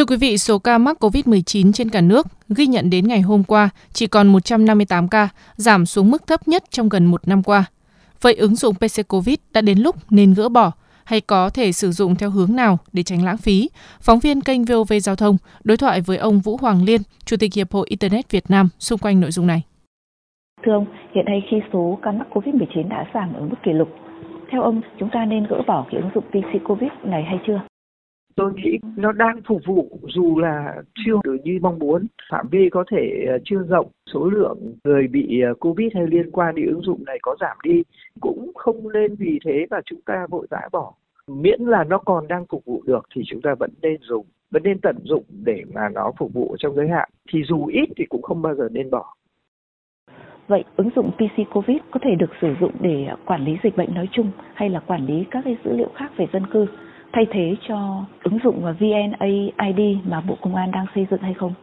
Thưa quý vị, số ca mắc COVID-19 trên cả nước ghi nhận đến ngày hôm qua chỉ còn 158 ca, giảm xuống mức thấp nhất trong gần một năm qua. Vậy ứng dụng PC COVID đã đến lúc nên gỡ bỏ hay có thể sử dụng theo hướng nào để tránh lãng phí? Phóng viên kênh VOV Giao thông đối thoại với ông Vũ Hoàng Liên, Chủ tịch Hiệp hội Internet Việt Nam xung quanh nội dung này. Thưa ông, hiện nay khi số ca mắc COVID-19 đã giảm ở mức kỷ lục, theo ông chúng ta nên gỡ bỏ cái ứng dụng PC COVID này hay chưa? Tôi nghĩ nó đang phục vụ dù là chưa được như mong muốn. Phạm vi có thể ờ, chưa rộng, số lượng người bị ờ, covid hay liên quan đến ứng dụng này có giảm đi cũng không nên vì thế mà chúng ta vội vã bỏ. Miễn là nó còn đang phục vụ được thì chúng ta vẫn nên dùng, vẫn nên tận dụng để mà nó phục vụ trong giới hạn. Thì dù ít thì cũng không bao giờ nên bỏ. Vậy ứng dụng PC COVID có thể được sử dụng để ờ, quản lý dịch bệnh nói chung hay là quản lý các cái dữ liệu khác về dân cư? Thay thế cho ứng dụng VNAID mà Bộ Công an đang xây dựng hay không?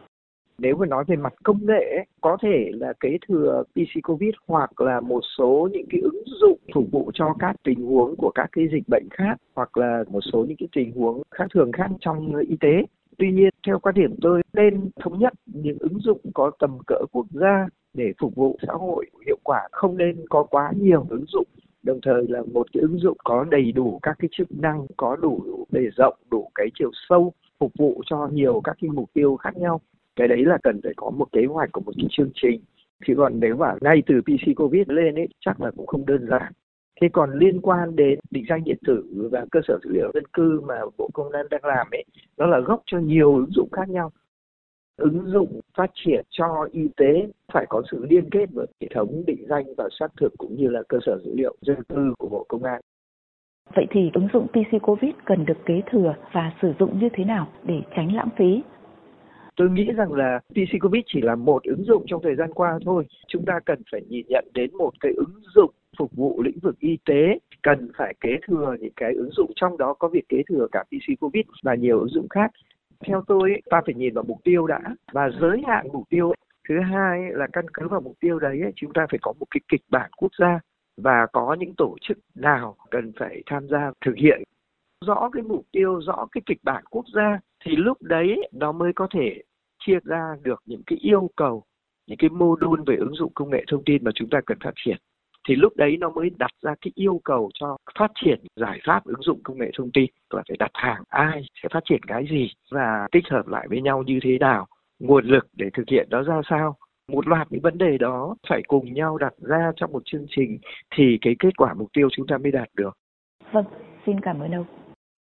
Nếu mà nói về mặt công nghệ có thể là kế thừa PC COVID hoặc là một số những cái ứng dụng phục vụ cho các tình huống của các cái dịch bệnh khác hoặc là một số những cái tình huống khác thường khác trong y tế. Tuy nhiên, theo quan điểm tôi nên thống nhất những ứng dụng có tầm cỡ quốc gia để phục vụ xã hội hiệu quả không nên có quá nhiều ứng dụng đồng thời là một cái ứng dụng có đầy đủ các cái chức năng, có đủ bề rộng, đủ cái chiều sâu, phục vụ cho nhiều các cái mục tiêu khác nhau. Cái đấy là cần phải có một kế hoạch của một cái chương trình. Chứ còn nếu mà ngay từ PC Covid lên ấy, chắc là cũng không đơn giản. Thế còn liên quan đến định danh điện tử và cơ sở dữ liệu dân cư mà bộ công an đang làm ấy, nó là gốc cho nhiều ứng dụng khác nhau. Ứng dụng phát triển cho y tế phải có sự liên kết với hệ thống định danh và xác thực cũng như là cơ sở dữ liệu dân cư của Bộ Công an. Vậy thì ứng dụng PC COVID cần được kế thừa và sử dụng như thế nào để tránh lãng phí? Tôi nghĩ rằng là PC COVID chỉ là một ứng dụng trong thời gian qua thôi. Chúng ta cần phải nhìn nhận đến một cái ứng dụng phục vụ lĩnh vực y tế cần phải kế thừa những cái ứng dụng trong đó có việc kế thừa cả PC COVID và nhiều ứng dụng khác theo tôi ta phải nhìn vào mục tiêu đã và giới hạn mục tiêu thứ hai là căn cứ vào mục tiêu đấy chúng ta phải có một cái kịch bản quốc gia và có những tổ chức nào cần phải tham gia thực hiện. Rõ cái mục tiêu, rõ cái kịch bản quốc gia thì lúc đấy nó mới có thể chia ra được những cái yêu cầu, những cái mô đun về ứng dụng công nghệ thông tin mà chúng ta cần phát triển. Thì lúc đấy nó mới đặt ra cái yêu cầu cho phát triển giải pháp ứng dụng công nghệ thông tin là phải đặt hàng ai, sẽ phát triển cái gì và tích hợp lại với nhau như thế nào nguồn lực để thực hiện nó ra sao? Một loạt những vấn đề đó phải cùng nhau đặt ra trong một chương trình thì cái kết quả mục tiêu chúng ta mới đạt được. Vâng xin cảm ơn ông.